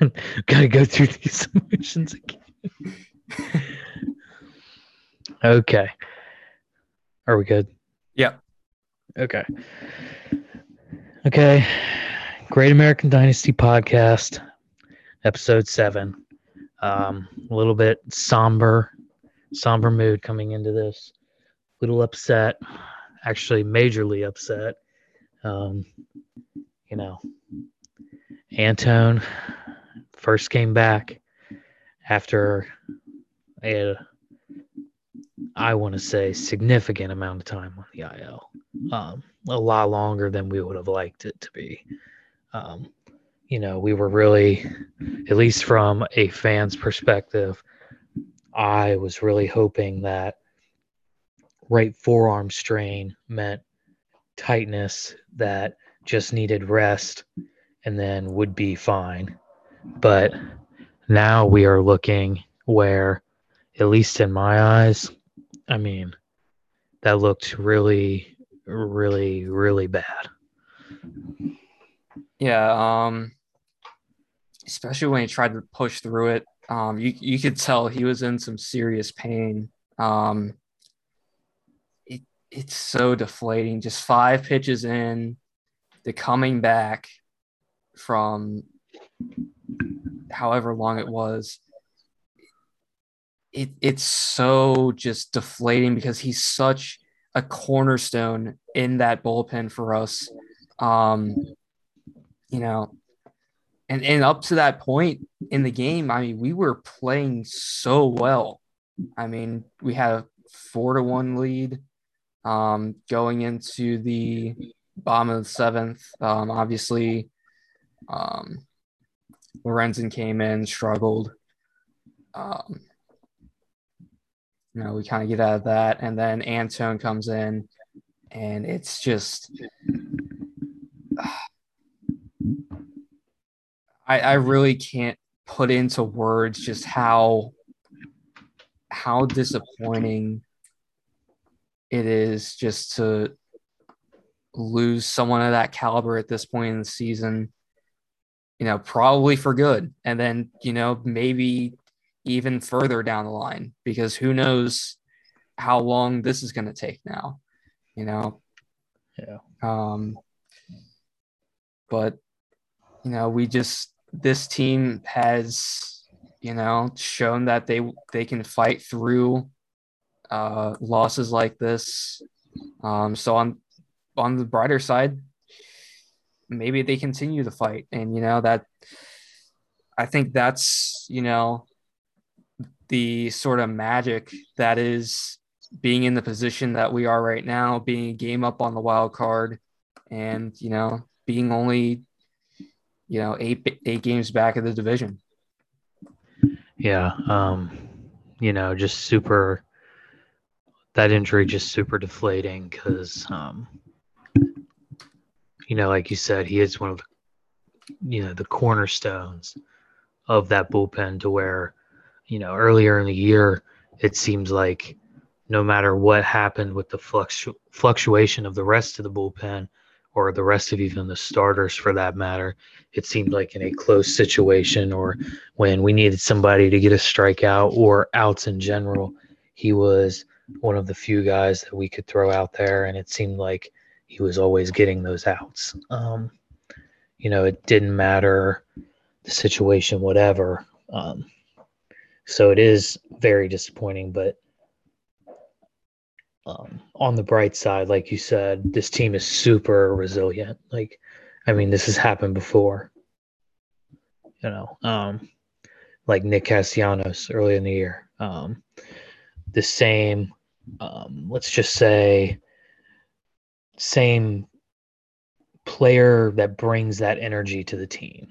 Gotta go through these emotions again. okay. Are we good? Yeah. Okay. Okay. Great American Dynasty podcast, episode seven. Um, a little bit somber, somber mood coming into this. A Little upset, actually majorly upset. Um, you know, Antone first came back after a, I want to say, significant amount of time on the IL. Um, a lot longer than we would have liked it to be. Um, you know, we were really, at least from a fan's perspective, I was really hoping that right forearm strain meant tightness that just needed rest and then would be fine. But now we are looking where, at least in my eyes, I mean, that looked really, really, really bad. Yeah, um especially when he tried to push through it. Um you you could tell he was in some serious pain. Um it it's so deflating. Just five pitches in, the coming back from however long it was. It it's so just deflating because he's such a cornerstone in that bullpen for us. Um, you know, and and up to that point in the game, I mean, we were playing so well. I mean, we had a four to one lead um, going into the bottom of the seventh. Um, obviously, um, Lorenzen came in, struggled. Um, you know, we kind of get out of that, and then Antone comes in, and it's just. I, I really can't put into words just how how disappointing it is just to lose someone of that caliber at this point in the season you know probably for good. And then you know maybe even further down the line because who knows how long this is going to take now you know? Yeah. um but you know we just this team has you know shown that they they can fight through uh losses like this. Um so on on the brighter side maybe they continue the fight and you know that i think that's you know the sort of magic that is being in the position that we are right now being a game up on the wild card and you know being only you know eight eight games back of the division Yeah. Um, you know, just super that injury just super deflating because um you know, like you said, he is one of the you know, the cornerstones of that bullpen to where, you know, earlier in the year it seems like no matter what happened with the fluctu- fluctuation of the rest of the bullpen or the rest of even the starters for that matter, it seemed like in a close situation or when we needed somebody to get a strikeout or outs in general, he was one of the few guys that we could throw out there, and it seemed like he was always getting those outs. Um, you know, it didn't matter the situation, whatever. Um, so it is very disappointing, but um, on the bright side, like you said, this team is super resilient. Like, I mean, this has happened before. You know, um, like Nick Castellanos early in the year. Um, the same, um, let's just say, same player that brings that energy to the team.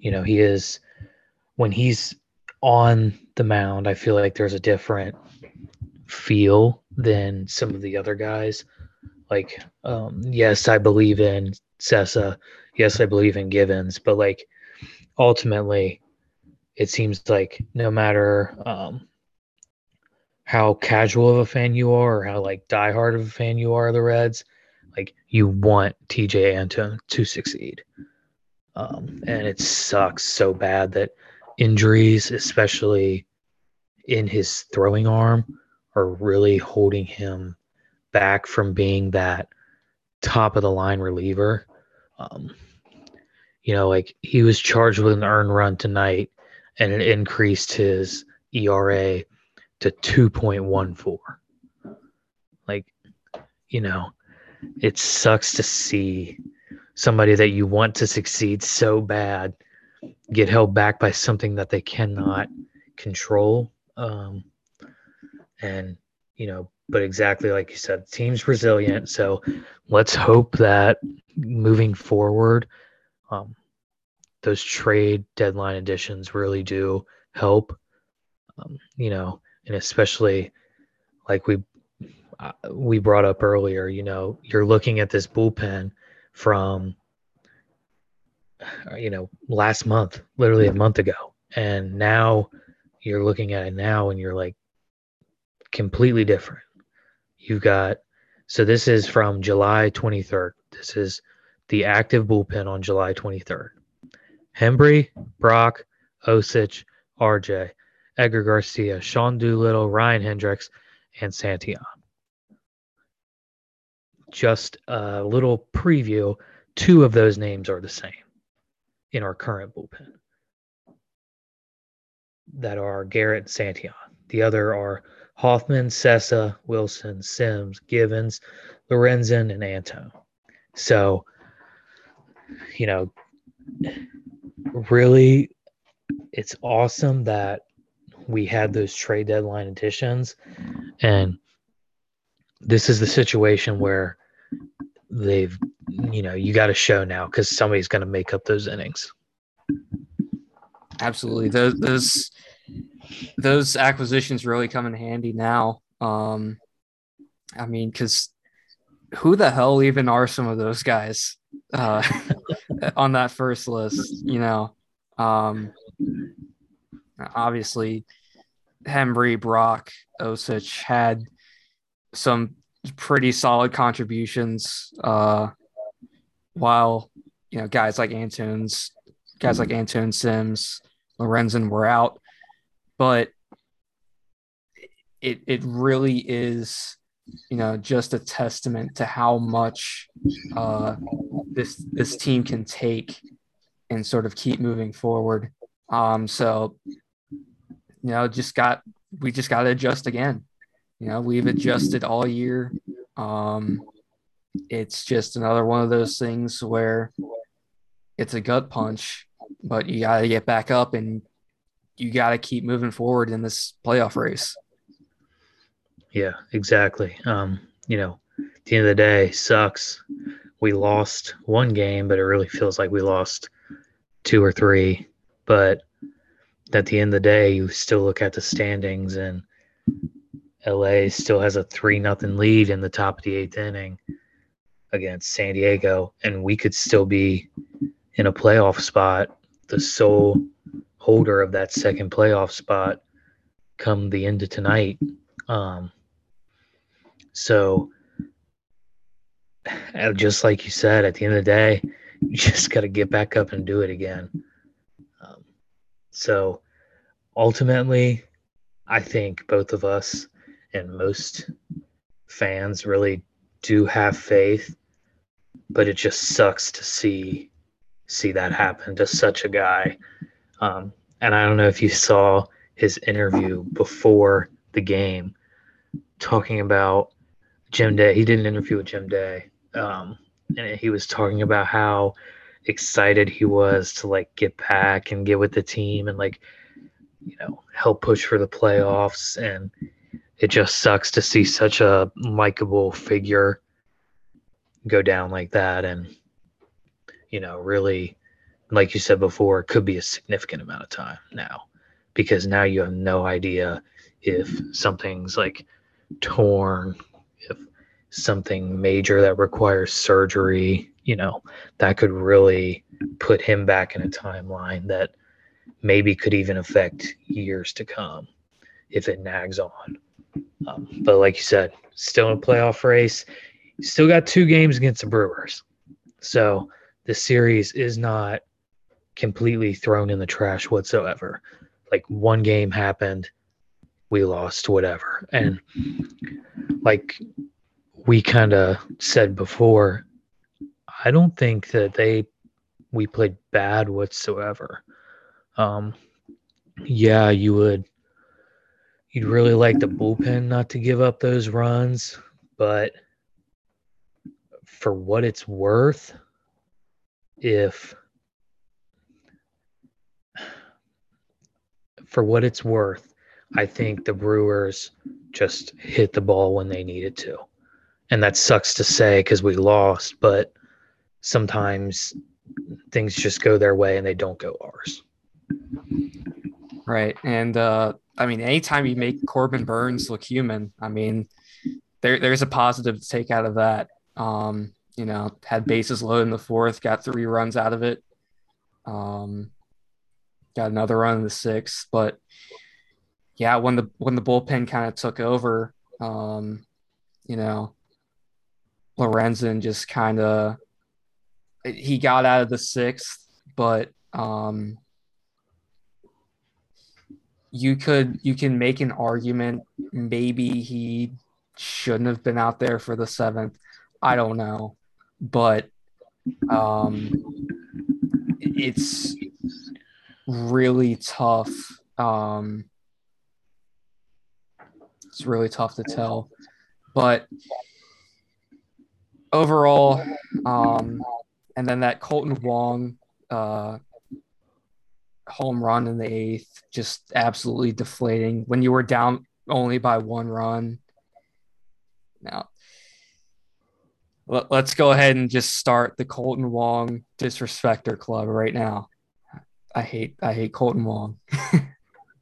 You know, he is when he's on the mound, I feel like there's a different feel than some of the other guys. Like, um, yes, I believe in Cessa. Yes, I believe in Givens, but like ultimately, it seems like no matter um, how casual of a fan you are or how like diehard of a fan you are of the Reds, like you want Tejay Antone to succeed. Um, and it sucks so bad that injuries, especially in his throwing arm, are really holding him back from being that top of the line reliever. Um, you know, like he was charged with an earned run tonight and it increased his ERA to 2.14. Like, you know, it sucks to see somebody that you want to succeed so bad get held back by something that they cannot control. Um, and, you know, but exactly like you said, team's resilient. So let's hope that moving forward, um, those trade deadline additions really do help. Um, you know, and especially like we we brought up earlier, you know, you're looking at this bullpen from uh, you know last month, literally a month ago, and now you're looking at it now, and you're like completely different. You've got so this is from July 23rd. This is the active bullpen on July 23rd. Hembree, Brach, Osich, RJ, Edgar Garcia, Sean Doolittle, Ryan Hendrix, and Santillan. Just a little preview. Two of those names are the same in our current bullpen. That are Garrett and Santillan. The other are Hoffman, Cessa, Wilson, Sims, Givens, Lorenzen, and Antone. So, you know, really, it's awesome that we had those trade deadline additions. And this is the situation where they've, you know, you got to show now because somebody's going to make up those innings. Absolutely. Those, those, those acquisitions really come in handy now. Um, I mean, because who the hell even are some of those guys uh, on that first list? You know, um, obviously, Hembree, Brach, Osich had some pretty solid contributions. Uh, while you know guys like Antone's, guys like Antone Sims, Lorenzen were out, but it it really is you know just a testament to how much uh, this this team can take and sort of keep moving forward. Um, so you know, just got we just got to adjust again. You know, we've adjusted all year. Um, it's just another one of those things where it's a gut punch, but you got to get back up and you got to keep moving forward in this playoff race. Yeah, exactly. Um, you know, at the end of the day, sucks. We lost one game, but it really feels like we lost two or three. But at the end of the day, you still look at the standings and LA still has a three nothing lead in the top of the eighth inning against San Diego, and we could still be in a playoff spot, the sole holder of that second playoff spot come the end of tonight. Um, so, just like you said, at the end of the day, you just got to get back up and do it again. Um, so, ultimately, I think both of us and most fans really do have faith, but it just sucks to see see that happen to such a guy um, and I don't know if you saw his interview before the game talking about Jim Day. He did an interview with Jim Day. Um, and he was talking about how excited he was to like get back and get with the team and like you know help push for the playoffs and it just sucks to see such a likable figure go down like that and you know really like you said before, it could be a significant amount of time now because now you have no idea if something's like torn, if something major that requires surgery, you know, that could really put him back in a timeline that maybe could even affect years to come if it nags on. Um, but like you said, still in a playoff race, still got two games against the Brewers. So the series is not completely thrown in the trash whatsoever. Like one game happened, we lost, whatever. And like we kind of said before, I don't think that they we played bad whatsoever. Um, yeah, you would you'd really like the bullpen not to give up those runs, but for what it's worth, if for what it's worth, I think the Brewers just hit the ball when they needed to. And that sucks to say because we lost, but sometimes things just go their way and they don't go ours. Right. And uh I mean anytime you make Corbin Burnes look human, I mean there there's a positive to take out of that. Um, you know, had bases loaded in the fourth, got three runs out of it. Um got another run in the sixth, but yeah, when the when the bullpen kind of took over, um, you know, Lorenzen just kind of he got out of the sixth, but um, you could you can make an argument maybe he shouldn't have been out there for the seventh. I don't know, but um, it's really tough. Um, it's really tough to tell, but overall, um, and then that Kolten Wong uh, home run in the eighth, just absolutely deflating. When you were down only by one run. Now, let, us go ahead and just start the Kolten Wong disrespecter club right now. I hate I hate Kolten Wong.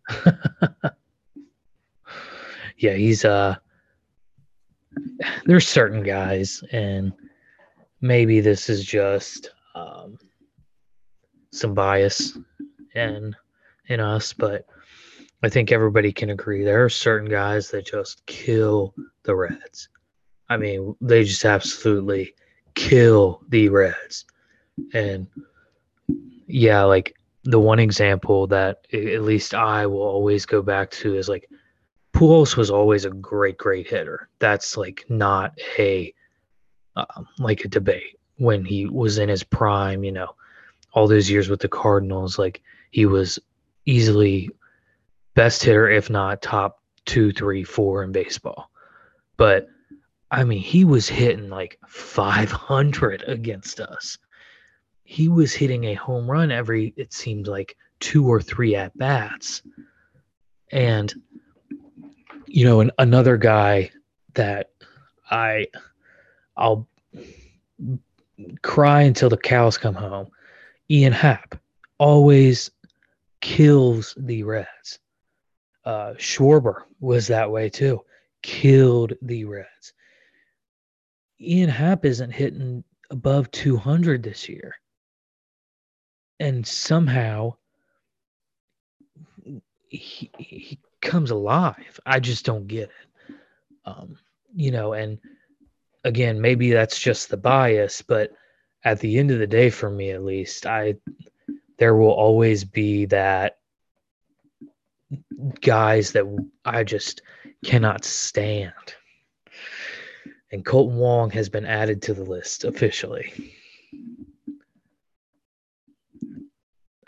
yeah, he's uh there's certain guys and maybe this is just um, some bias in in us, but I think everybody can agree there are certain guys that just kill the Reds. I mean, they just absolutely kill the Reds. And yeah, like the one example that at least I will always go back to is like Pujols was always a great, great hitter. That's like not a um, like a debate when he was in his prime. You know, all those years with the Cardinals, like he was easily best hitter, if not top two, three, four in baseball. But I mean, he was hitting like 500 against us. He was hitting a home run every, it seemed like two or three at bats. And you know, an, another guy that I I'll cry until the cows come home. Ian Happ always kills the Reds. Uh, Schwarber was that way too. Killed the Reds. Ian Happ isn't hitting above 200 this year. And somehow he, he comes alive. I just don't get it. Um, you know, and again, maybe that's just the bias, but at the end of the day, for me at least, I there will always be that guys that I just cannot stand. And Kolten Wong has been added to the list officially.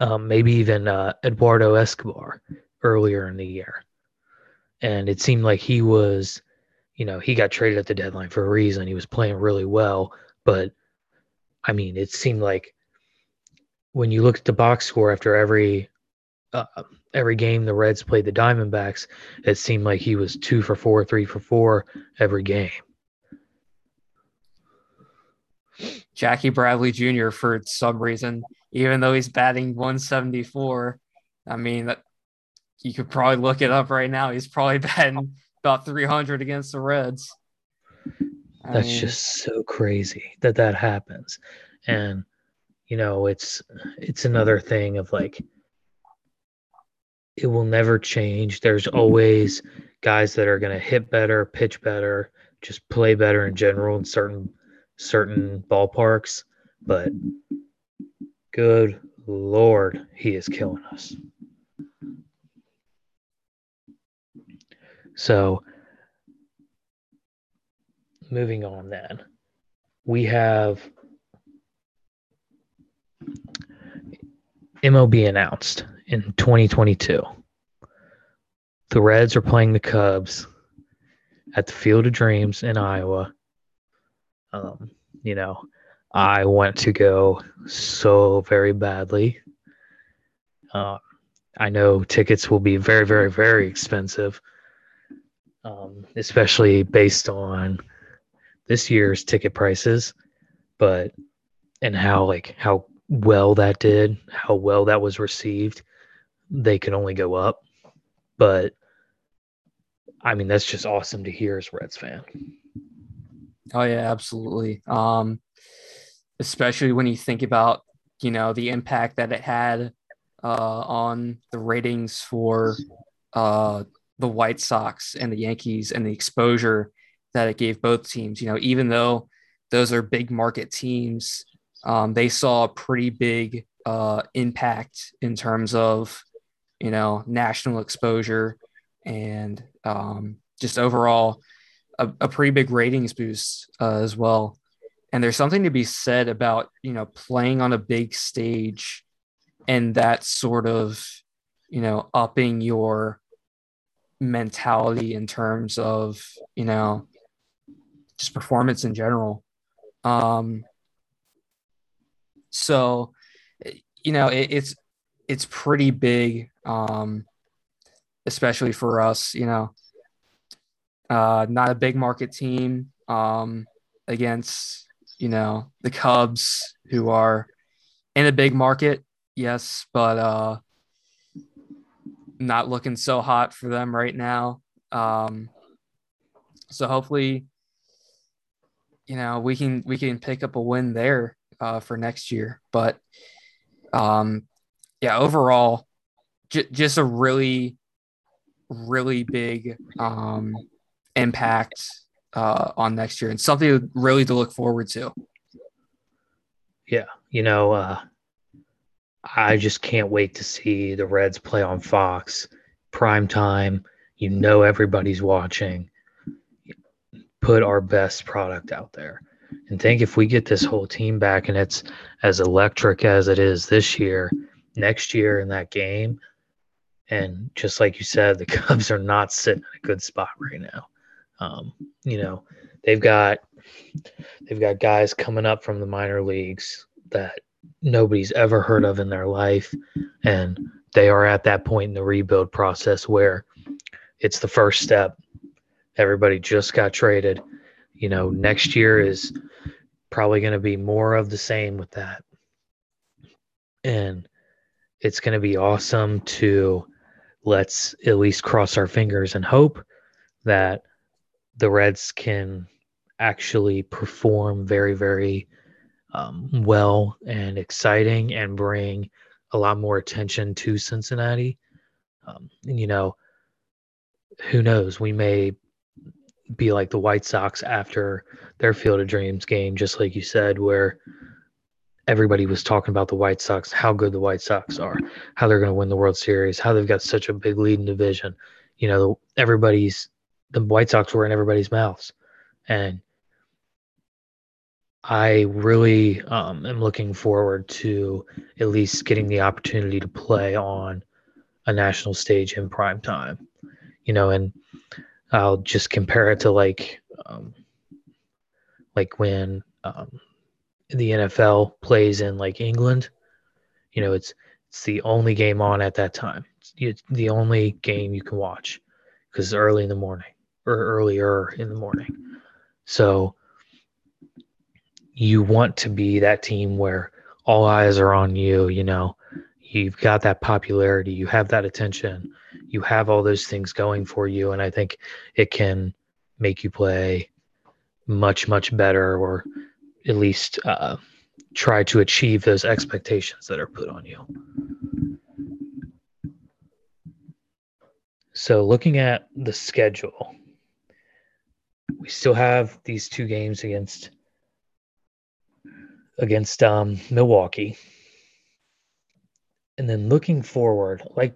Um, maybe even uh, Eduardo Escobar earlier in the year and it seemed like he was, you know, he got traded at the deadline for a reason. He was playing really well, but I mean, it seemed like when you look at the box score after every uh, every game the Reds played the Diamondbacks, it seemed like he was two for four, three for four every game. Jackie Bradley Jr. for some reason, even though he's batting 174. I mean, that you could probably look it up right now. He's probably batting about 300 against the Reds. That's I mean, just so crazy that that happens. And you know, it's it's another thing of like it will never change. There's always guys that are going to hit better, pitch better, just play better in general in certain certain ballparks, but good Lord, he is killing us. So, moving on then, we have MLB announced in 2022. The Reds are playing the Cubs at the Field of Dreams in Iowa. Um, you know, I want to go so very badly. Uh, I know tickets will be very, very, very expensive, um, especially based on this year's ticket prices, but and how like how well that did, how well that was received, they can only go up. But I mean, that's just awesome to hear as Reds fan. Oh yeah, absolutely. Um, especially when you think about you know the impact that it had uh, on the ratings for uh, the White Sox and the Yankees and the exposure that it gave both teams. You know, even though those are big market teams, um, they saw a pretty big uh, impact in terms of you know national exposure and um, just overall a, a, pretty big ratings boost uh, as well. And there's something to be said about you know playing on a big stage and that sort of you know upping your mentality in terms of you know just performance in general. Um, so, you know, it, it's it's pretty big, um, especially for us. You know, uh, not a big market team um, against you know the Cubs, who are in a big market, yes, but uh, not looking so hot for them right now. Um, so hopefully, you know, we can we can pick up a win there uh, for next year. But um, yeah, overall, j- just a really, really big um, impact uh, on next year and something really to look forward to. Yeah, you know, uh, I just can't wait to see the Reds play on Fox prime time. You know, everybody's watching. Put our best product out there. And think if we get this whole team back and it's as electric as it is this year, next year in that game, and just like you said, the Cubs are not sitting in a good spot right now. Um, you know, they've got they've got guys coming up from the minor leagues that nobody's ever heard of in their life, and they are at that point in the rebuild process where it's the first step. Everybody just got traded you know, next year is probably going to be more of the same with that. And it's going to be awesome to let's at least cross our fingers and hope that the Reds can actually perform very, very um, well and exciting and bring a lot more attention to Cincinnati. Um, and, you know, who knows? We may be like the White Sox after their Field of Dreams game, just like you said, where everybody was talking about the White Sox, how good the White Sox are, how they're going to win the World Series, how they've got such a big lead in division. You know, everybody's the White Sox were in everybody's mouths, and I really um, am looking forward to at least getting the opportunity to play on a national stage in prime time. You know, and I'll just compare it to like um, like when um, the NFL plays in like England. You know, it's it's the only game on at that time. It's the only game you can watch because it's early in the morning or earlier in the morning. So you want to be that team where all eyes are on you. You know, you've got that popularity, you have that attention you have all those things going for you and i think it can make you play much much better or at least uh, try to achieve those expectations that are put on you. So looking at the schedule we still have these two games against against um, milwaukee. And then looking forward, like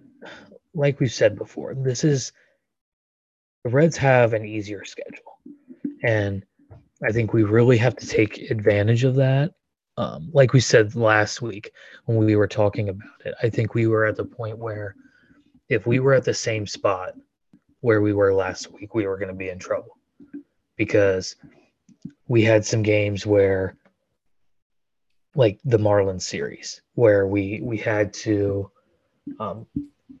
like we've said before, this is the Reds have an easier schedule, and I think we really have to take advantage of that. Um, like we said last week when we were talking about it, I think we were at the point where if we were at the same spot where we were last week, we were going to be in trouble because we had some games where like the Marlins series where we we had to um,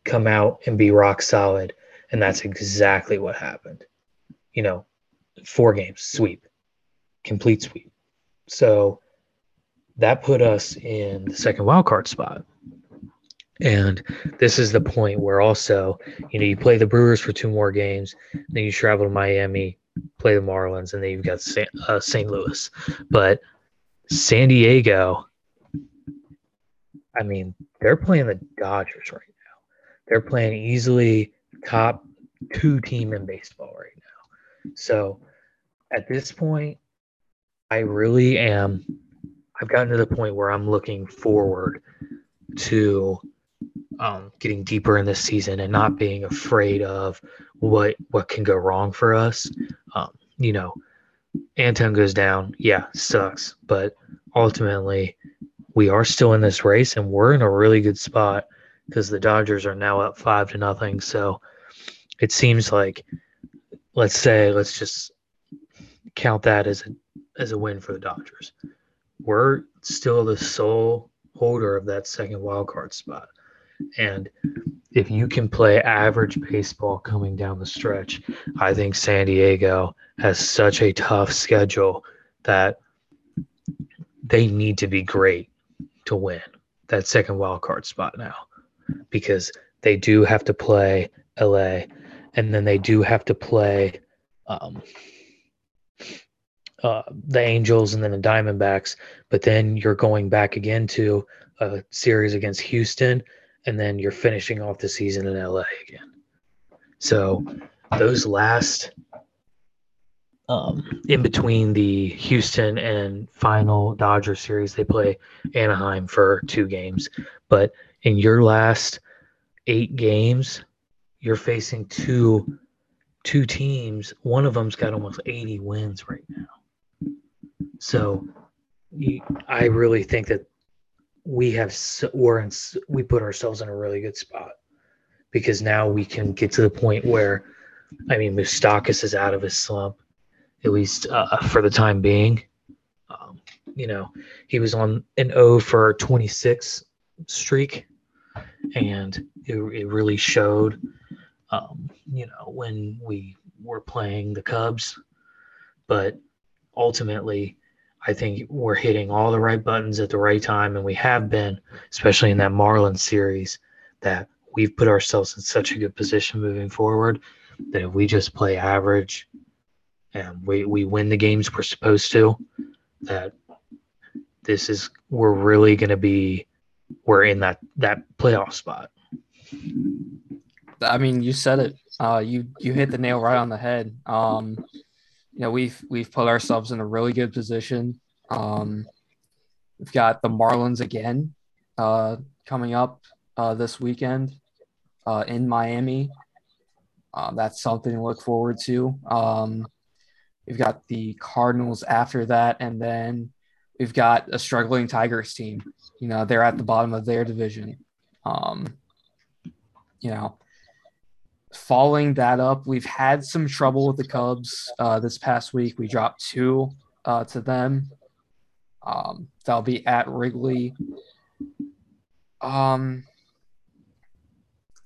come out and be rock solid, and that's exactly what happened. You know, four games sweep, complete sweep. So that put us in the second wild card spot. And this is the point where also, you know, you play the Brewers for two more games, then you travel to Miami, play the Marlins, and then you've got St. Uh, St. Louis. But San Diego, I mean, they're playing the Dodgers right. They're playing easily top two team in baseball right now. So at this point, I really am. I've gotten to the point where I'm looking forward to um, getting deeper in this season and not being afraid of what what can go wrong for us. Um, you know, Antone goes down, yeah, sucks, but ultimately we are still in this race and we're in a really good spot because the Dodgers are now up five to nothing. So it seems like let's say let's just count that as a as a win for the Dodgers. We're still the sole holder of that second wild card spot. And if you can play average baseball coming down the stretch, I think San Diego has such a tough schedule that they need to be great to win that second wild card spot now because they do have to play LA and then they do have to play um, uh, the Angels and then the Diamondbacks. But then you're going back again to a series against Houston and then you're finishing off the season in LA again. So those last um, in between the Houston and final Dodger series, they play Anaheim for two games. But in your last eight games, you're facing two two teams. One of them's got almost 80 wins right now. So I really think that we have we're in, we put ourselves in a really good spot because now we can get to the point where I mean Moustakas is out of his slump at least uh, for the time being. Um, you know, he was on an O for 26 streak, and it, it really showed. Um, you know, when we were playing the Cubs, but ultimately, I think we're hitting all the right buttons at the right time, and we have been, especially in that Marlins series, that we've put ourselves in such a good position moving forward that if we just play average and we, we win the games we're supposed to, that this is we're really going to be we're in that that playoff spot. I mean, you said it. Uh, you you hit the nail right on the head. Um, you know, we've we've put ourselves in a really good position. Um, we've got the Marlins again uh, coming up uh, this weekend uh, in Miami. Uh, that's something to look forward to. Um, We've got the Cardinals after that, and then we've got a struggling Tigers team. You know, they're at the bottom of their division. Um, you know, following that up, we've had some trouble with the Cubs uh, this past week. We dropped two uh, to them. Um, they'll be at Wrigley. Um,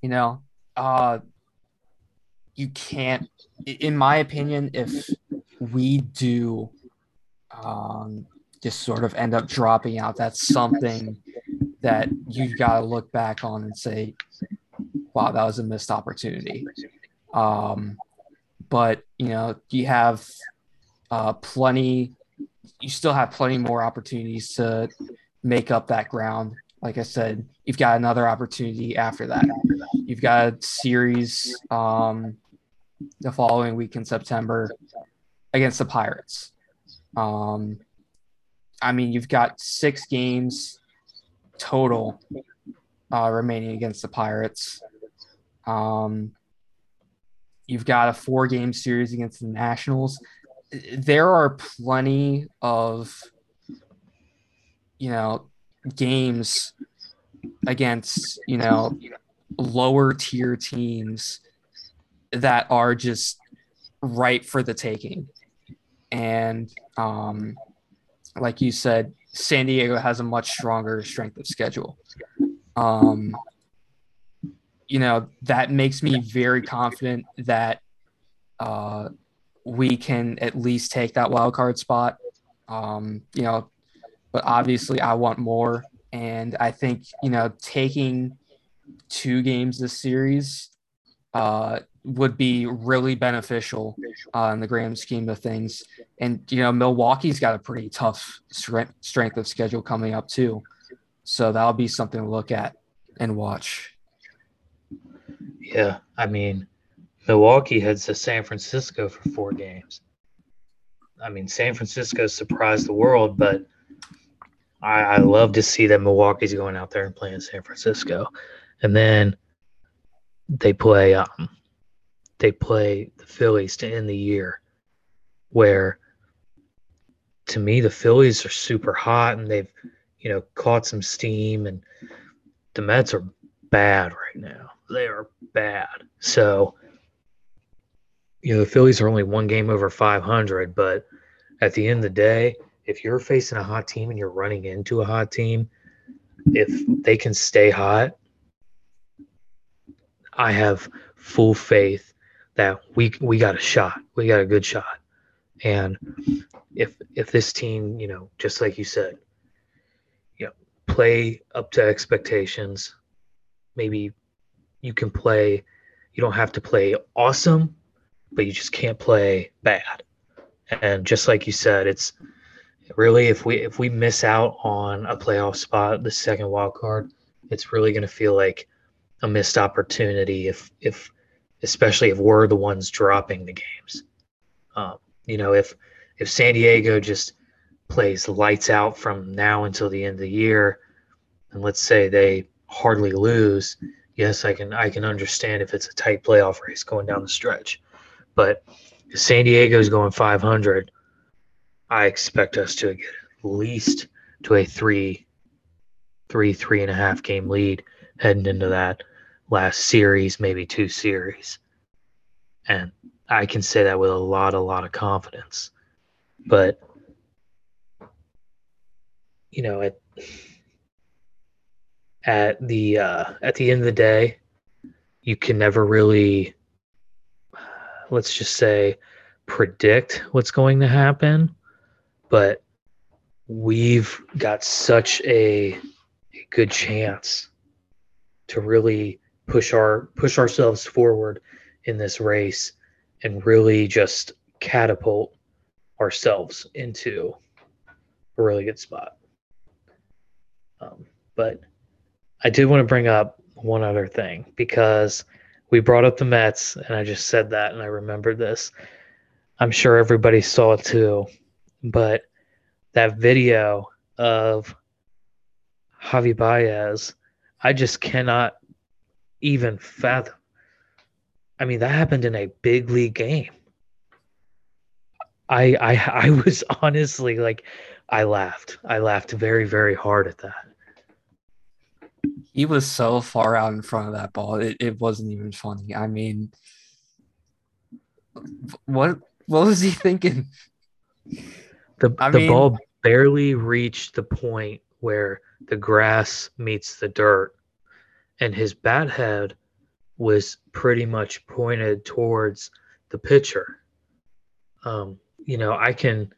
you know, uh, you can't, in my opinion, if we do um, just sort of end up dropping out, that's something that you got to look back on and say, wow, that was a missed opportunity. Um, but, you know, you have uh, plenty, you still have plenty more opportunities to make up that ground. Like I said, you've got another opportunity after that. You've got a series um, the following week in September against the Pirates. Um, I mean, you've got six games total uh, remaining against the Pirates. Um, you've got a four game series against the Nationals. There are plenty of, you know, games against, you know, lower tier teams that are just right for the taking. And um, like you said, San Diego has a much stronger strength of schedule. Um, you know, that makes me very confident that uh, we can at least take that wild card spot. Um, you know, but obviously I want more. And I think, you know, taking two games this series uh, would be really beneficial uh, in the grand scheme of things. And you know, Milwaukee's got a pretty tough strength of schedule coming up too, so that'll be something to look at and watch. Yeah, I mean, Milwaukee heads to San Francisco for four games. I mean, San Francisco surprised the world, but I, I love to see that Milwaukee's going out there and playing San Francisco, and then they play um, they play the Phillies to end the year, where to me the Phillies are super hot and they've you know caught some steam and the Mets are bad right now. They are bad. So you know the Phillies are only one game over 500, but at the end of the day, if you're facing a hot team and you're running into a hot team, if they can stay hot, I have full faith that we we got a shot. We got a good shot. And if if this team, you know, just like you said, you know, play up to expectations, maybe you can play you don't have to play awesome, but you just can't play bad. And just like you said, it's really if we if we miss out on a playoff spot, the second wild card, it's really going to feel like a missed opportunity if if especially if we're the ones dropping the games. Um, you know, if if San Diego just plays lights out from now until the end of the year, and let's say they hardly lose, yes, I can I can understand if it's a tight playoff race going down the stretch. But if San Diego's going 500, I expect us to get at least to a three, three, three and a half game lead heading into that last series, maybe two series. And I can say that with a lot, a lot of confidence. But, you know, at, at the uh, at the end of the day, you can never really, let's just say, predict what's going to happen. But we've got such a, a good chance to really push our push ourselves forward in this race and really just catapult ourselves into a really good spot. Um, but I did want to bring up one other thing because we brought up the Mets, and I just said that, and I remembered this. I'm sure everybody saw it too, but that video of Javy Baez, I just cannot even fathom. I mean, that happened in a big league game. I I I was honestly like I laughed. I laughed very very hard at that. He was so far out in front of that ball. It, it wasn't even funny. I mean, what what was he thinking? The I the mean, ball barely reached the point where the grass meets the dirt and his bat head was pretty much pointed towards the pitcher. Um, you know, I can.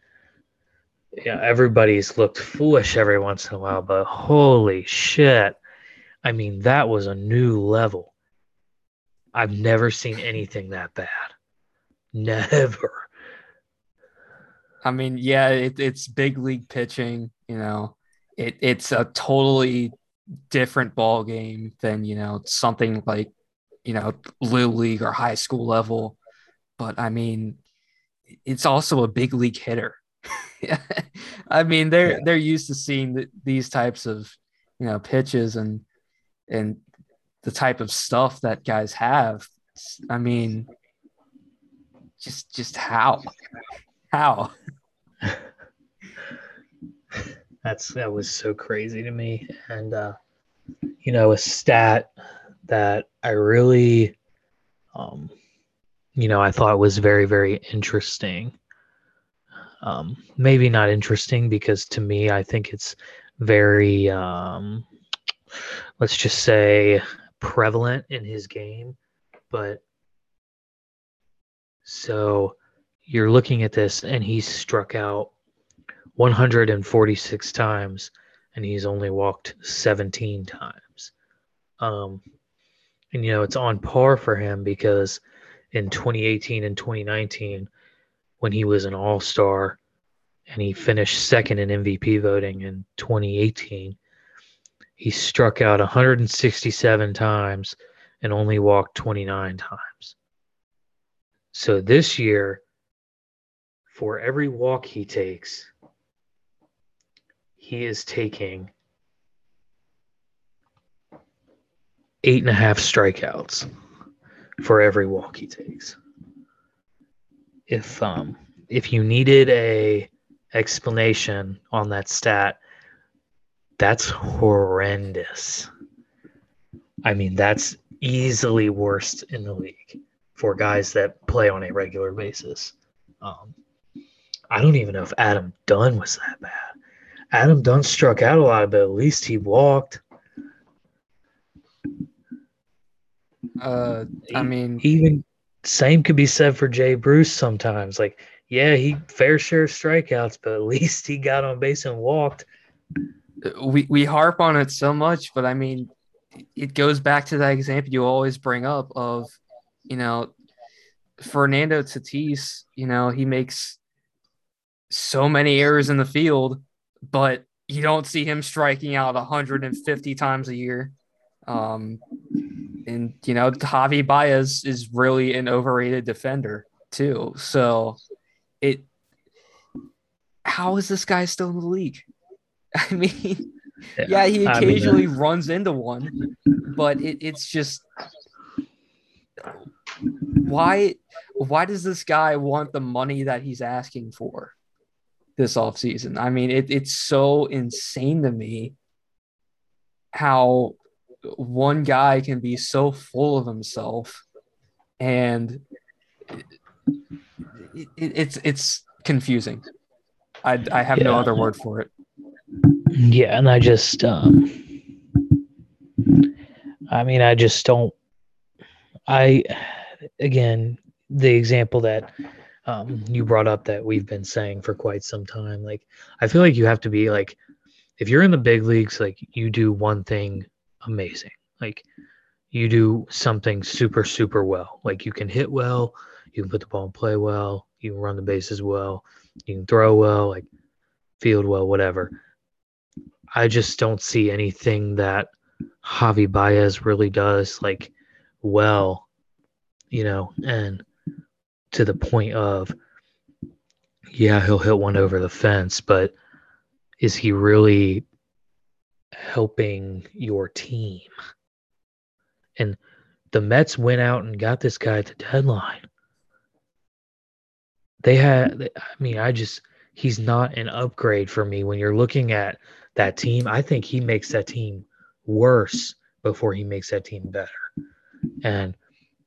Yeah, everybody's looked foolish every once in a while, but holy shit! I mean, that was a new level. I've never seen anything that bad. Never. I mean, yeah, it, it's big league pitching. You know, it, it's a totally different ball game than you know something like you know little league or high school level. But i mean it's also a big league hitter. I mean they're yeah. they're used to seeing the, these types of you know pitches and and the type of stuff that guys have. I mean, just just how? How? That's that was so crazy to me. And uh you know a stat that i really um you know i thought was very very interesting um maybe not interesting because to me i think it's very um let's just say prevalent in his game but so you're looking at this and he's struck out 146 times and he's only walked 17 times. Um, and you know, it's on par for him because in 2018 and 2019, when he was an all star and he finished second in MVP voting in 2018, he struck out 167 times and only walked 29 times. So this year, for every walk he takes, he is taking eight and a half strikeouts for every walk he takes. If um if you needed a explanation on that stat, that's horrendous. I mean, that's easily worst in the league for guys that play on a regular basis. Um, I don't even know if Adam Dunn was that bad. Adam Dunn struck out a lot, but at least he walked. Uh, I mean, even same could be said for Jay Bruce sometimes. Like, yeah, he fair share of strikeouts, but at least he got on base and walked. We we harp on it so much, but I mean, it goes back to that example you always bring up of you know, Fernando Tatis, you know, he makes so many errors in the field, but you don't see him striking out 150 times a year. Um, and you know, Javy Baez is really an overrated defender too. So it how is this guy still in the league? I mean, yeah, yeah he occasionally I mean, uh, runs into one, but it, it's just why why does this guy want the money that he's asking for this offseason? I mean, it, it's so insane to me how one guy can be so full of himself and it, it, it's it's confusing. I, I have yeah. no other word for it. Yeah, and I just um I mean I just don't I again, the example that um, you brought up that we've been saying for quite some time, like I feel like you have to be like, if you're in the big leagues, like you do one thing amazing, like you do something super super well, like you can hit well, you can put the ball in play well, you can run the bases well, you can throw well, like field well, whatever. I just don't see anything that Javy Baez really does like well you know, and to the point of, yeah, he'll hit one over the fence, but is he really helping your team? And the Mets went out and got this guy at the deadline. They had, I mean, I just, he's not an upgrade for me. When you're looking at that team, I think he makes that team worse before he makes that team better. And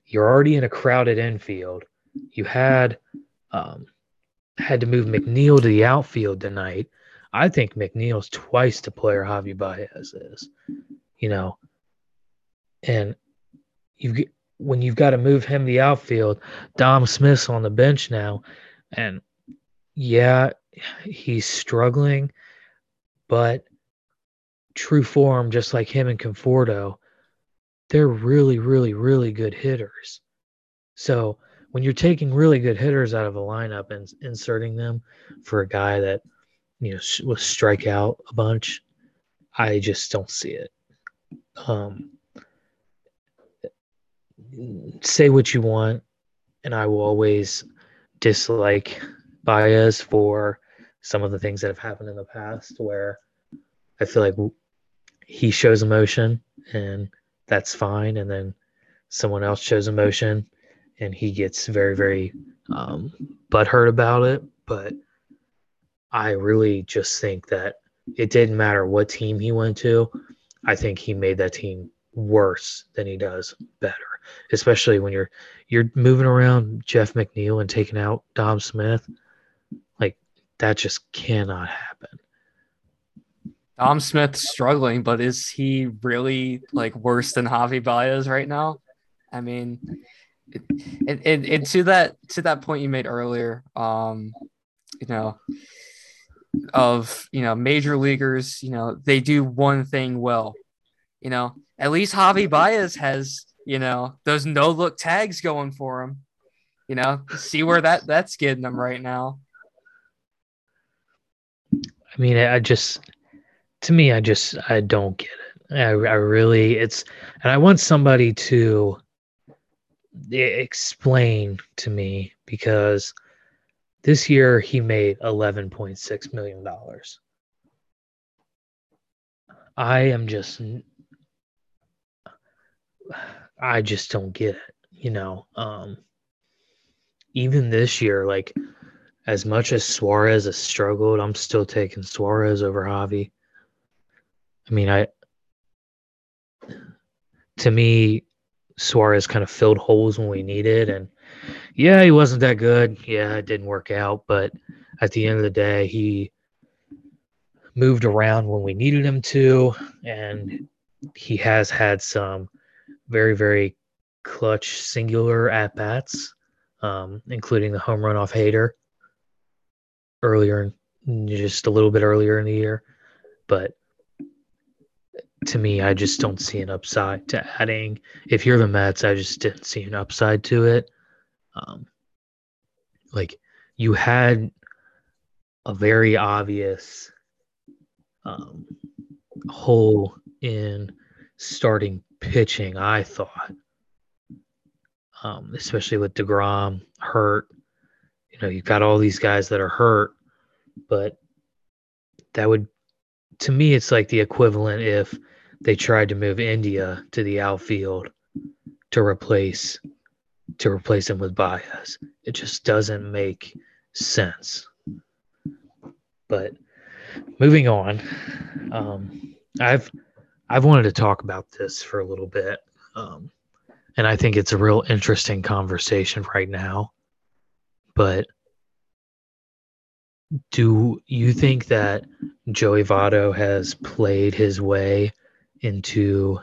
you're already in a crowded infield. You had um, had to move McNeil to the outfield tonight. I think McNeil's twice the player Javy Baez is, you know, and you when you've got to move him the outfield, Dom Smith's on the bench now, and yeah, he's struggling, but true form, just like him and Conforto, they're really, really, really good hitters. So when you're taking really good hitters out of a lineup and inserting them for a guy that you know will strike out a bunch, I just don't see it. Um, say what you want, and I will always dislike Baez for some of the things that have happened in the past where I feel like he shows emotion and that's fine. And then someone else shows emotion, and he gets very, very um, butthurt about it. But I really just think that it didn't matter what team he went to. I think he made that team worse than he does better, especially when you're you're moving around Jeff McNeil and taking out Dom Smith. Like that just cannot happen. Dom Smith's struggling, but is he really like worse than Javy Baez right now? I mean, and, and, and to that to that point you made earlier, um, you know, of you know major leaguers, you know, they do one thing well. You know, at least Javy Baez has you know those no look tags going for him. You know, see where that that's getting them right now. I mean, I just to me, I just I don't get it. I, I really it's and I want somebody to eh, explain to me because this year he made $11.6 million. I am just, I just don't get it, you know. Um, even this year, like as much as Suarez has struggled, I'm still taking Suarez over Javy. I mean, I, to me, Suarez kind of filled holes when we needed. And yeah, he wasn't that good. Yeah, it didn't work out. But at the end of the day, he moved around when we needed him to. And he has had some very, very clutch singular at bats, um, including the home run off Hader earlier, just a little bit earlier in the year. But to me, I just don't see an upside to adding. If you're the Mets, I just didn't see an upside to it. Um, like you had a very obvious um, hole in starting pitching. I thought, um, especially with Degrom hurt. You know, you've got all these guys that are hurt, but that would, to me, it's like the equivalent if they tried to move India to the outfield to replace to replace him with Baez. It just doesn't make sense. But moving on, um, I've I've wanted to talk about this for a little bit, um, and I think it's a real interesting conversation right now. But do you think that Joey Votto has played his way into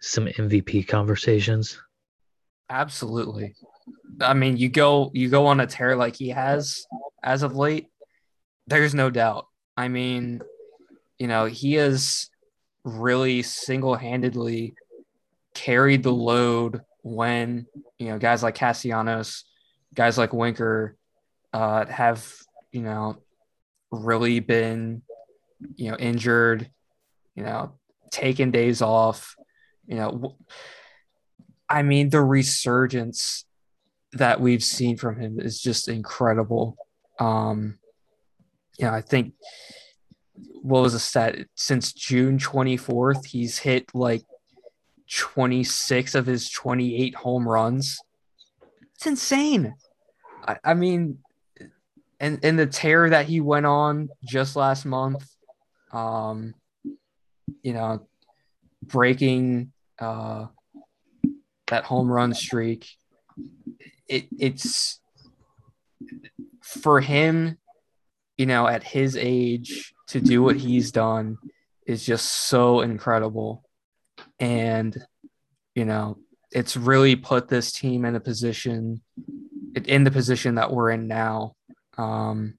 some MVP conversations? Absolutely. I mean, you go you go on a tear like he has as of late. There's no doubt. I mean, you know, he has really single-handedly carried the load when, you know, guys like Castellanos, guys like Winker uh, have, you know, really been, you know, injured, you know, taking days off. You know, I mean, the resurgence that we've seen from him is just incredible. Um, you know, I think what was the stat since June 24th, he's hit like 26 of his 28 home runs. It's insane. I, I mean, and and the tear that he went on just last month, um, you know, breaking uh, that home run streak. It, it's for him, you know, at his age to do what he's done is just so incredible. And, you know, it's really put this team in a position, in the position that we're in now. Um,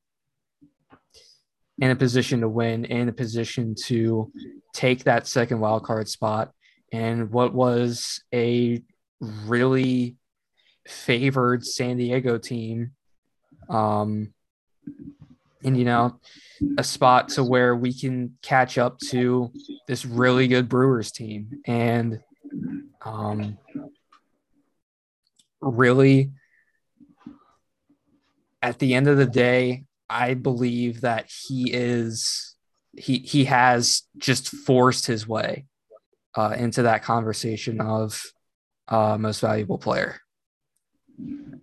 in a position to win, in a position to take that second wild card spot. And what was a really favored San Diego team, um, and you know, a spot to where we can catch up to this really good Brewers team, and um, really, at the end of the day, I believe that he is he he has just forced his way uh, into that conversation of uh, most valuable player.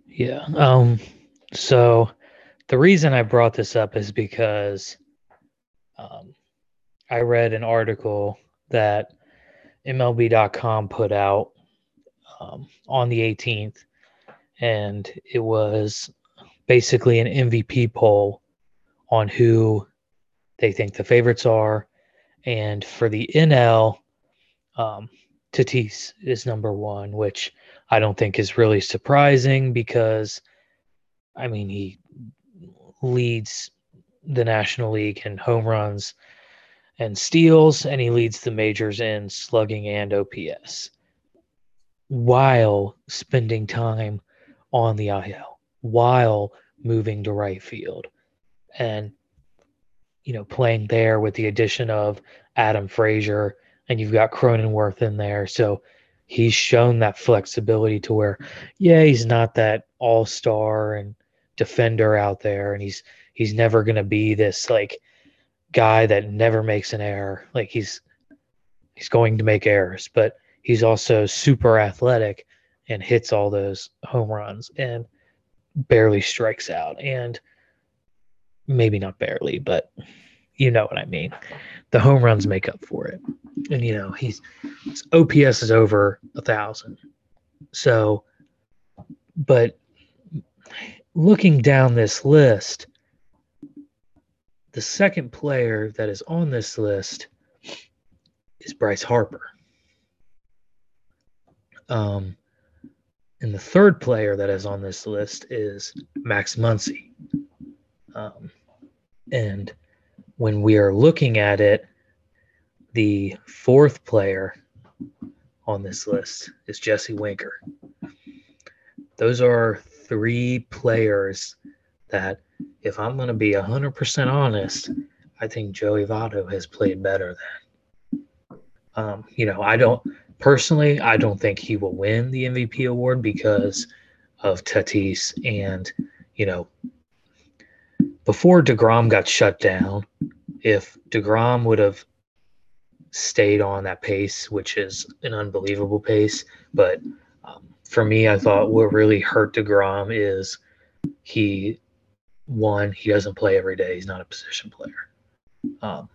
Yeah. Um. So the reason I brought this up is because um, I read an article that MLB.com put out um, on the 18th, and it was basically an MVP poll on who they think the favorites are. And for the NL, um, Tatis is number one, which I don't think is really surprising because, I mean, he leads the National League in home runs and steals, and he leads the majors in slugging and OPS while spending time on the IL, while moving to right field. And, you know, playing there with the addition of Adam Frazier, and you've got Cronenworth in there. So he's shown that flexibility to where, yeah, he's not that all star and defender out there, and he's he's never gonna be this like guy that never makes an error. Like he's he's going to make errors, but he's also super athletic and hits all those home runs and barely strikes out and maybe not barely, but you know what I mean. The home runs make up for it. And you know, he's his OPS is over a thousand. So but looking down this list, the second player that is on this list is Bryce Harper. Um, and the third player that is on this list is Max Muncy. Um, and when we are looking at it, the fourth player on this list is Jesse Winker. Those are three players that, if I'm going to be 100% honest, I think Joey Votto has played better than. Um, you know, I don't personally, I don't think he will win the MVP award because of Tatis and, you know, before DeGrom got shut down, if DeGrom would have stayed on that pace, which is an unbelievable pace, but um, for me, I thought what really hurt DeGrom is he, one, he doesn't play every day. He's not a position player. Um,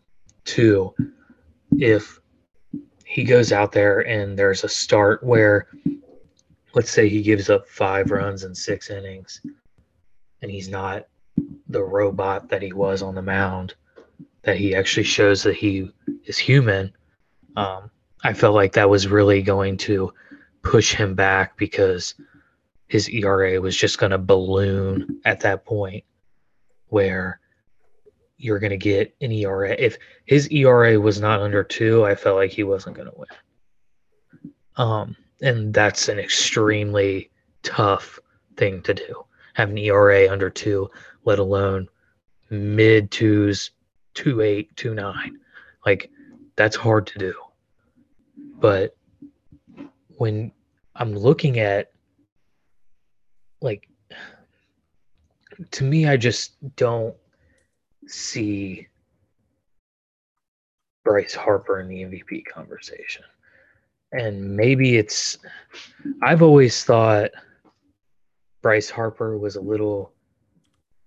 two, if he goes out there and there's a start where, let's say he gives up five runs in six innings and he's not the robot that he was on the mound, that he actually shows that he is human. Um, I felt like that was really going to push him back because his ERA was just going to balloon at that point where you're going to get an ERA. If his ERA was not under two, I felt like he wasn't going to win. Um, and that's an extremely tough thing to do. Have an ERA under two, let alone mid twos, two eight, two nine. Like that's hard to do. But when I'm looking at like to me I just don't see Bryce Harper in the MVP conversation. And maybe it's I've always thought Bryce Harper was a little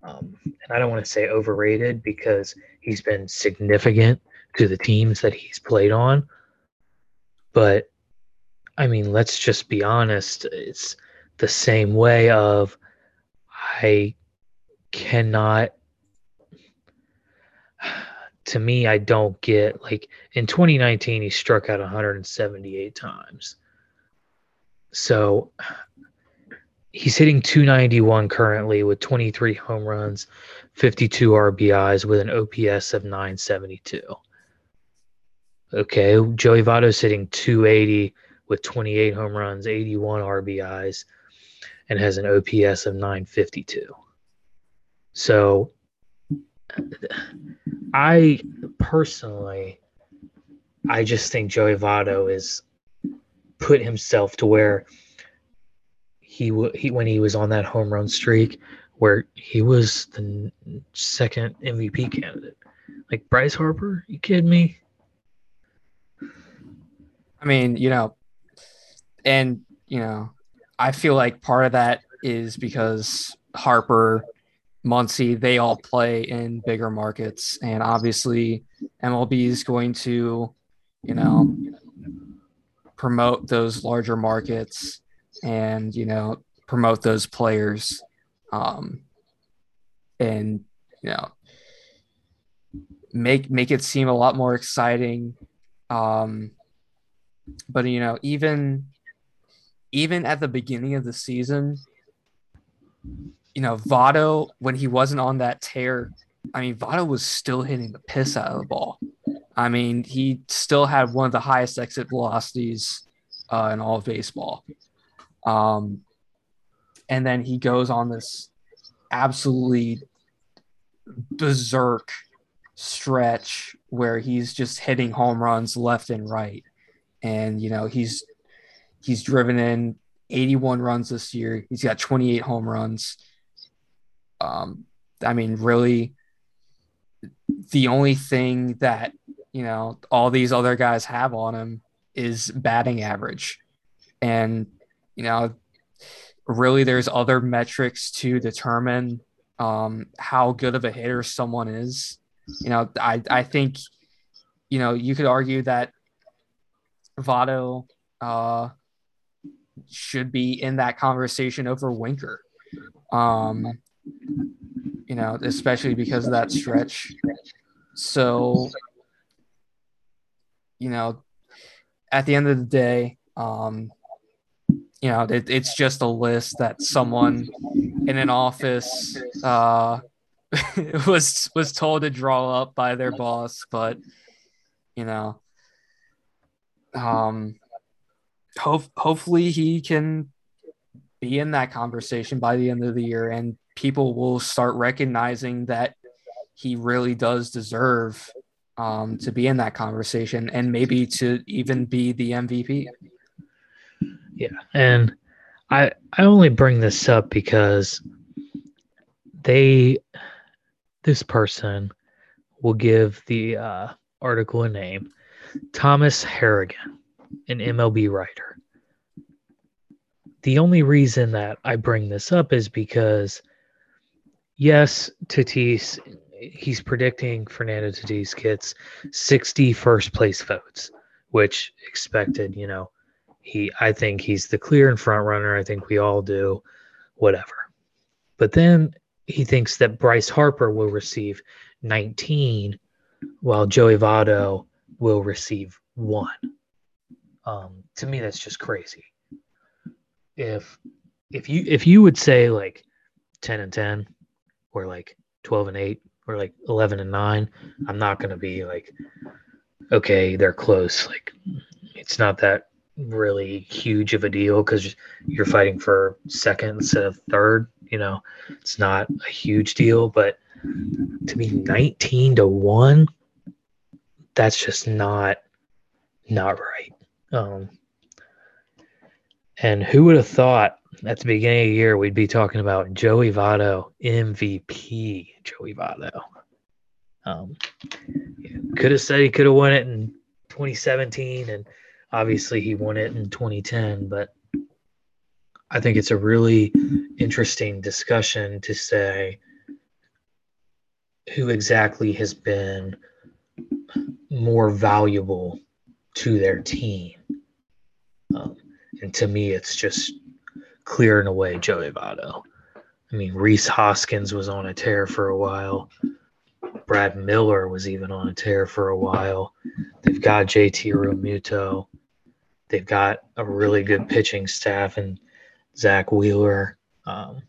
um, and I don't want to say overrated because he's been significant to the teams that he's played on. But I mean, let's just be honest. It's the same way of I cannot to me I don't get like in 2019 he struck out 178 times. So he's hitting 291 currently with 23 home runs, 52 RBIs with an OPS of 972. Okay, Joey Votto's hitting 280 with 28 home runs, 81 RBIs, and has an OPS of 952. So I personally, I just think Joey Votto is put himself to where he he when he was on that home run streak, where he was the second MVP candidate. Like Bryce Harper, you kidding me? I mean, you know, and you know, I feel like part of that is because Harper, Muncy, they all play in bigger markets, and obviously MLB is going to, you know, promote those larger markets and you know promote those players, um, and you know make make it seem a lot more exciting. Um, but you know, even even at the beginning of the season, you know, Votto when he wasn't on that tear, I mean, Votto was still hitting the piss out of the ball. I mean, he still had one of the highest exit velocities uh, in all of baseball. Um, and then he goes on this absolutely berserk stretch where he's just hitting home runs left and right. And you know, he's he's driven in 81 runs this year. He's got 28 home runs. Um, I mean, really, the only thing that you know all these other guys have on him is batting average, and you know, really, there's other metrics to determine um, how good of a hitter someone is. You know, I I think, you know, you could argue that Votto uh, should be in that conversation over Winker. Um, you know, especially because of that stretch. So, you know, at the end of the day, um, you know, it, it's just a list that someone in an office uh, was was told to draw up by their boss, but you know, um, hope hopefully he can be in that conversation by the end of the year, and people will start recognizing that he really does deserve um, to be in that conversation, and maybe to even be the MVP. Yeah, and I I only bring this up because they this person will give the uh, article a name Thomas Harrigan, an MLB writer. The only reason that I bring this up is because, yes, Tatis, he's predicting Fernando Tatis gets 60 first place votes, which expected, you know, he I think he's the clear and front runner. I think we all do, whatever. But then he thinks that Bryce Harper will receive 19, while Joey Votto will receive one. Um, to me, that's just crazy. If if you if you would say like 10 and 10 or like 12 and 8 or like 11 and 9 i'm not to be like okay they're close like it's not that really huge of a deal because you're fighting for second instead of third. You know, it's not a huge deal, but to be 19 to 1, that's just not not right. Um, and who would have thought at the beginning of the year we'd be talking about Joey Votto MVP Joey Votto. Um, could have said he could have won it in 2017 and Obviously, he won it in 2010, but I think it's a really interesting discussion to say who exactly has been more valuable to their team. Um, and to me, it's just clearing away Joey Votto. I mean, Rhys Hoskins was on a tear for a while. Brad Miller was even on a tear for a while. They've got JT Realmuto. They've got a really good pitching staff and Zack Wheeler, um,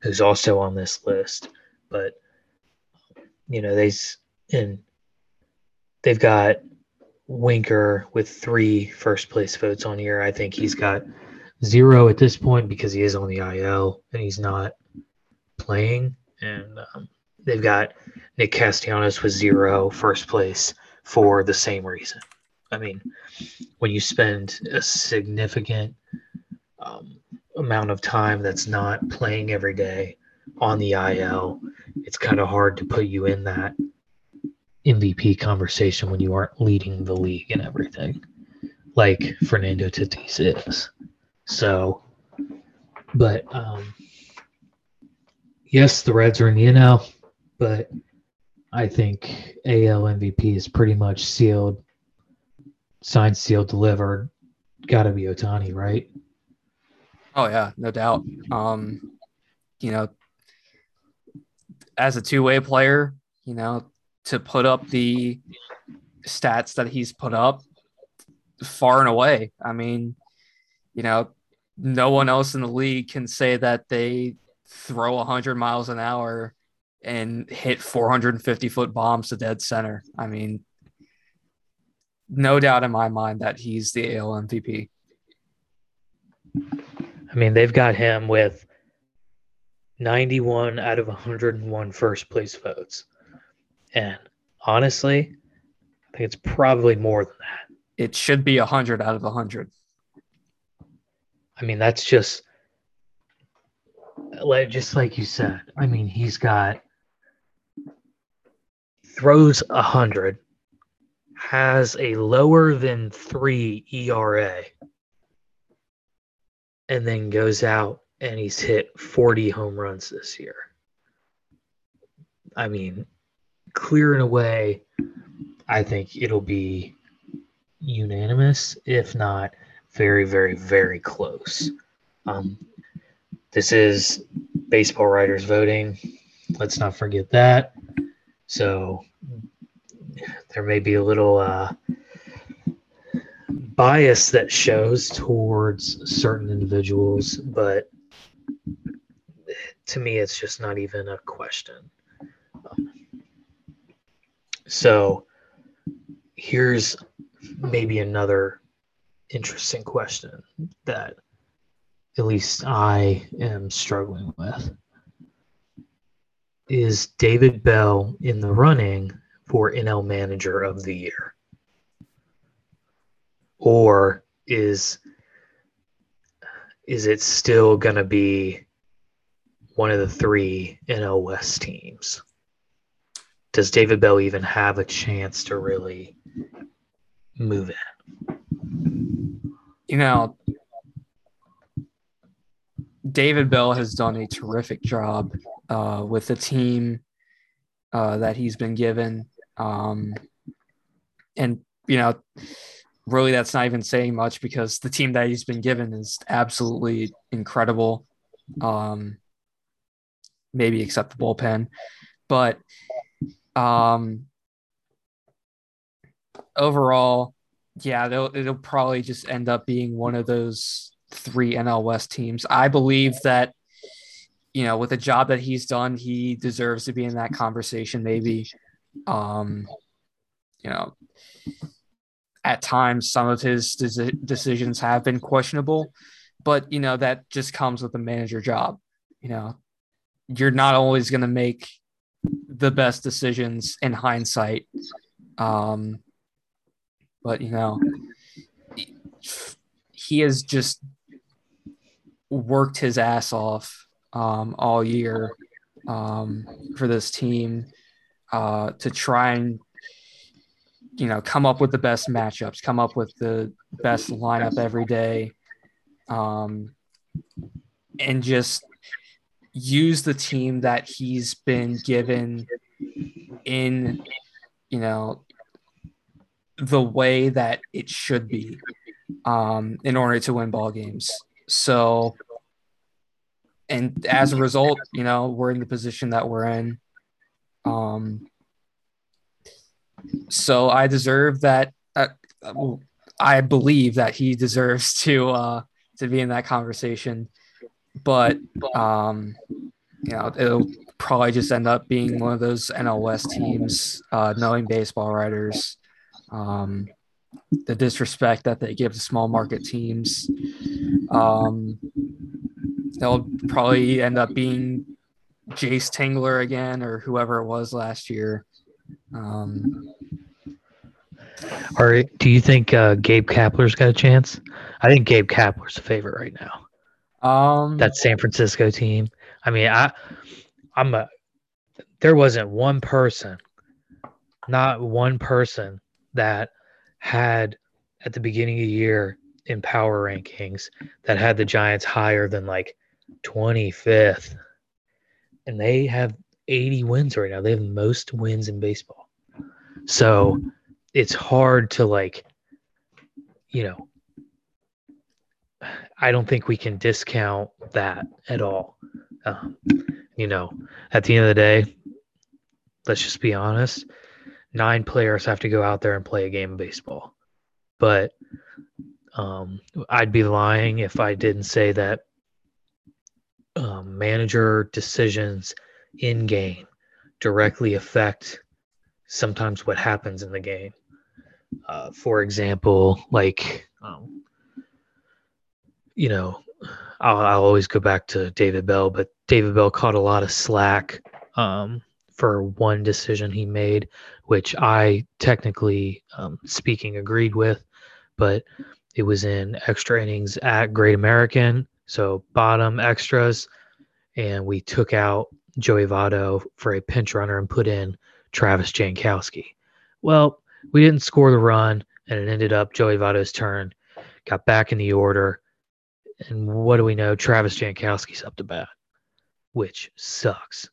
who's also on this list. But you know, they and they've got Winker with three first place votes on here. I think he's got zero at this point because he is on the IL and he's not playing. And um, they've got Nick Castellanos with zero first place for the same reason. I mean, when you spend a significant um, amount of time that's not playing every day on the IL, it's kind of hard to put you in that MVP conversation when you aren't leading the league and everything. like Fernando Tatis is. So, but um, yes, the Reds are in the NL, but I think AL MVP is pretty much sealed, signed, sealed, delivered. Got to be Ohtani, right? Oh yeah, no doubt. Um, you know, as a two-way player, you know, to put up the stats that he's put up far and away. I mean, you know, no one else in the league can say that they throw 100 miles an hour and hit 450 foot bombs to dead center. I mean, no doubt in my mind that he's the AL MVP. I mean, they've got him with 91 out of 101 first place votes. And honestly, I think it's probably more than that. It should be 100 out of 100. I mean, that's just like just like you said. I mean, he's got throws 100, has a lower than 3 ERA and then goes out and he's hit 40 home runs this year. I mean, clearing away, I think it'll be unanimous, if not very, very, very close. Um, this is baseball writers voting. Let's not forget that. So there may be a little uh, bias that shows towards certain individuals, but to me, it's just not even a question. So here's maybe another interesting question that at least I am struggling with. Is David Bell in the running for NL Manager of the Year? Or is is it still going to be one of the three NL West teams? Does David Bell even have a chance to really move in? You know, David Bell has done a terrific job uh, with the team uh, that he's been given. Um, and, you know, really that's not even saying much because the team that he's been given is absolutely incredible. Um, maybe except the bullpen. But um, overall, yeah, they'll, it'll probably just end up being one of those three NL West teams. I believe that, you know, with the job that he's done, he deserves to be in that conversation, maybe. Um, you know, at times, some of his decisions have been questionable, but, you know, that just comes with the manager job. You know, you're not always going to make the best decisions in hindsight. Um, but you know, he has just worked his ass off um, all year um, for this team uh, to try and you know come up with the best matchups, come up with the best lineup every day, um, and just use the team that he's been given in you know the way that it should be um, in order to win ball games. So, and as a result, you know, we're in the position that we're in. Um, so I deserve that. Uh, I believe that he deserves to uh, to be in that conversation but um, you know it'll probably just end up being one of those NL West teams, uh, knowing baseball writers, um, the disrespect that they give to small market teams. Um, they'll probably end up being Jayce Tingler again or whoever it was last year. Um, right. Do you think uh, Gabe Kapler's got a chance? I think Gabe Kapler's a favorite right now. Um, that San Francisco team. I mean, I, I'm a. There wasn't one person, not one person that had at the beginning of the year in power rankings that had the Giants higher than like 25th. And they have 80 wins right now. They have the most wins in baseball. So it's hard to like, you know, I don't think we can discount that at all. Um, you know, at the end of the day, let's just be honest. Nine players have to go out there and play a game of baseball. But um, I'd be lying if I didn't say that um, manager decisions in game directly affect sometimes what happens in the game. Uh, for example, like, um, you know, I'll, I'll, always go back to David Bell, but David Bell caught a lot of slack um, for one decision he made, which I technically um, speaking agreed with, but it was in extra innings at Great American, so bottom extras, and we took out Joey Votto for a pinch runner and put in Travis Jankowski. Well, we didn't score the run, and it ended up Joey Votto's turn. Got back in the order, and what do we know? Travis Jankowski's up to bat, which sucks.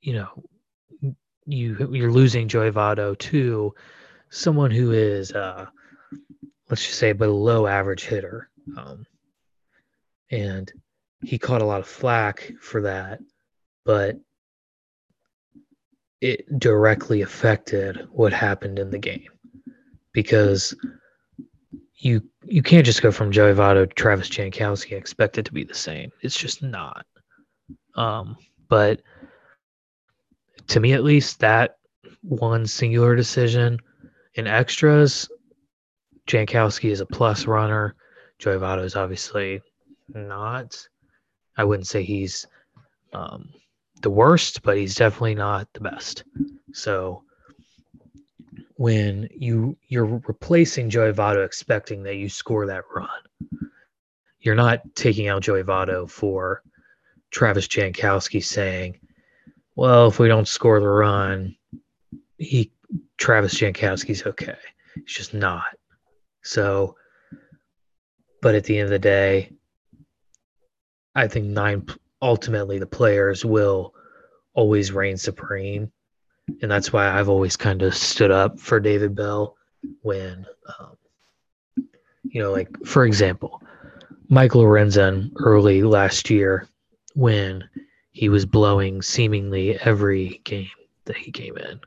You know, you you're losing Joey Votto to someone who is, uh, let's just say, below average hitter, um, and he caught a lot of flack for that, but it directly affected what happened in the game because you you can't just go from Joey Votto to Travis Jankowski and expect it to be the same. It's just not. Um, but to me, at least, that one singular decision in extras, Jankowski is a plus runner. Joey Votto is obviously not. I wouldn't say he's um, the worst, but he's definitely not the best. So when you you're replacing Joey Votto expecting that you score that run, you're not taking out Joey Votto for Travis Jankowski saying, "Well, if we don't score the run, he Travis Jankowski's okay." He's just not. So, but at the end of the day, I think nine ultimately the players will always reign supreme. And that's why I've always kind of stood up for David Bell when, um, you know, like for example, Michael Lorenzen early last year when he was blowing seemingly every game that he came in.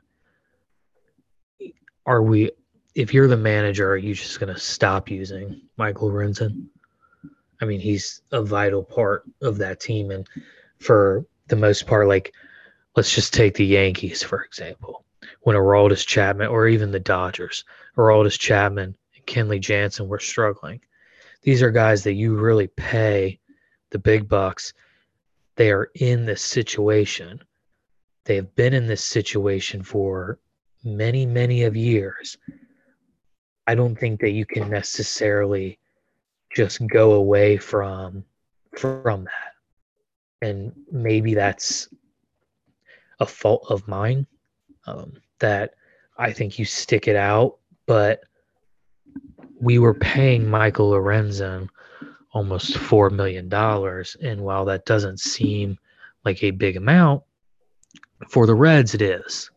Are we, if you're the manager, are you just going to stop using Michael Lorenzen? I mean, he's a vital part of that team. And for the most part, like, let's just take the Yankees, for example. When Aroldis Chapman, or even the Dodgers, Aroldis Chapman and Kenley Jansen were struggling. These are guys that you really pay the big bucks. They are in this situation. They have been in this situation for many, many of years. I don't think that you can necessarily just go away from from that. And maybe that's a fault of mine um, that i think you stick it out but we were paying michael lorenzen almost four million dollars. And while that doesn't seem like a big amount for the reds it is.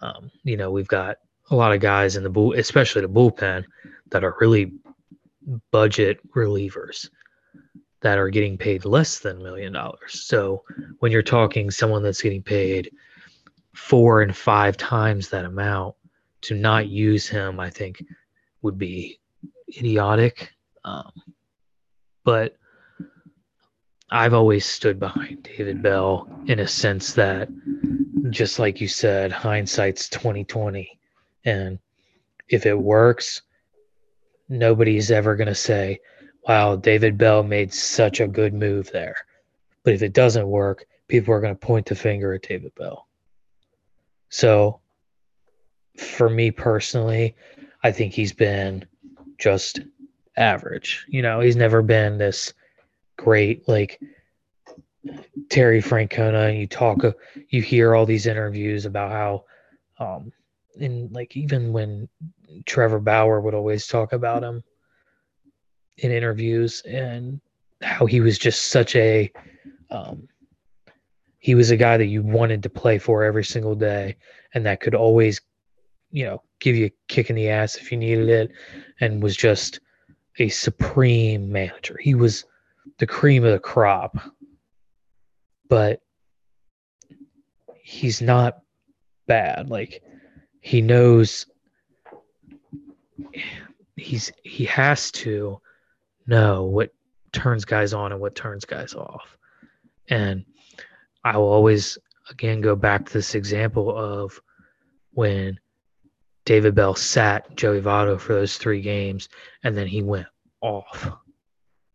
Um, you know we've got a lot of guys in the bull especially the bullpen that are really budget relievers that are getting paid less than a million dollars. So when you're talking someone that's getting paid four and five times that amount to not use him, I think would be idiotic. Um, but I've always stood behind David Bell in a sense that just like you said, hindsight's 2020. And if it works, nobody's ever going to say, wow, David Bell made such a good move there. But if it doesn't work, people are going to point the finger at David Bell. So for me personally, I think he's been just average. You know, he's never been this great, like Terry Francona. And you talk, you hear all these interviews about how um, in like even when Trevor Bauer would always talk about him in interviews and how he was just such a um, he was a guy that you wanted to play for every single day and that could always you know give you a kick in the ass if you needed it and was just a supreme manager. He was the cream of the crop. But he's not bad. Like he knows he's he has to know what turns guys on and what turns guys off. And I will always again go back to this example of when David Bell sat Joey Votto for those three games and then he went off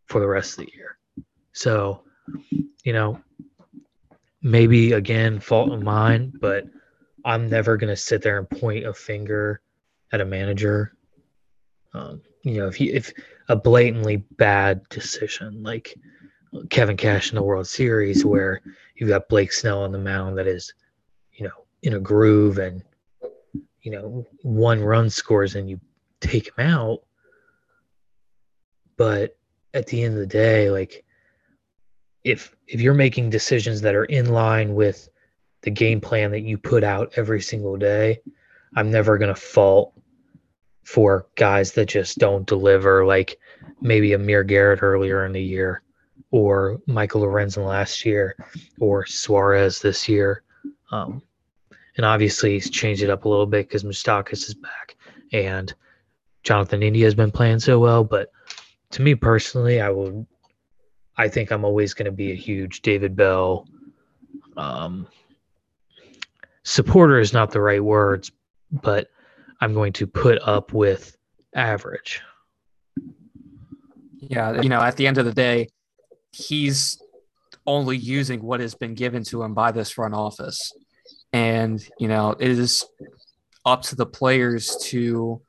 for the rest of the year. So, you know, maybe again, fault of mine, but I'm never going to sit there and point a finger at a manager. Um, you know, if he, if a blatantly bad decision like Kevin Cash in the World Series, where you've got Blake Snell on the mound that is, you know, in a groove and, you know, one run scores and you take him out. But at the end of the day, like if if you're making decisions that are in line with the game plan that you put out every single day, I'm never gonna fault for guys that just don't deliver, like maybe Amir Garrett earlier in the year, or Michael Lorenzen last year, or Suarez this year. Um, and obviously, he's changed it up a little bit because Moustakas is back and Jonathan India has been playing so well. But to me personally, I will. I think I'm always going to be a huge David Bell um, supporter. Is not the right words, but I'm going to put up with average. Yeah, you know, at the end of the day, he's only using what has been given to him by this front office. And, you know, it is up to the players to,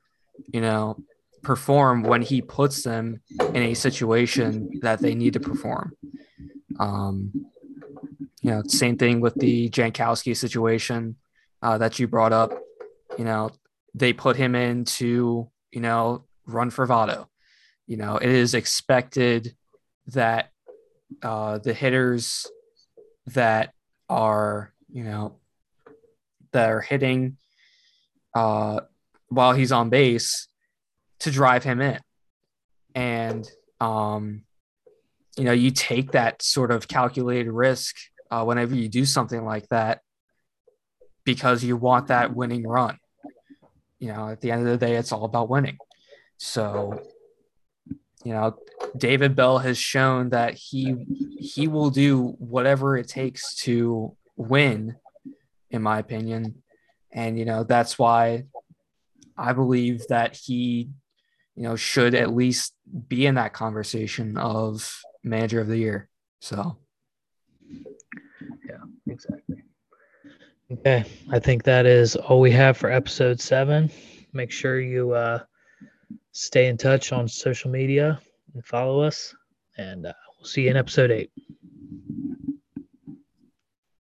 you know, perform when he puts them in a situation that they need to perform. Um, you know, same thing with the Jankowski situation uh, that you brought up. You know, they put him in to, you know, run for Votto. You know, it is expected that uh, the hitters that are, you know, that are hitting uh, while he's on base to drive him in. And, um, you know, you take that sort of calculated risk uh, whenever you do something like that because you want that winning run you know, at the end of the day, it's all about winning. So, you know, David Bell has shown that he he will do whatever it takes to win, in my opinion. And you know, that's why I believe that he, you know, should at least be in that conversation of manager of the year. So yeah, exactly. Okay, I think that is all we have for episode seven. Make sure you uh, stay in touch on social media and follow us, and uh, we'll see you in episode eight.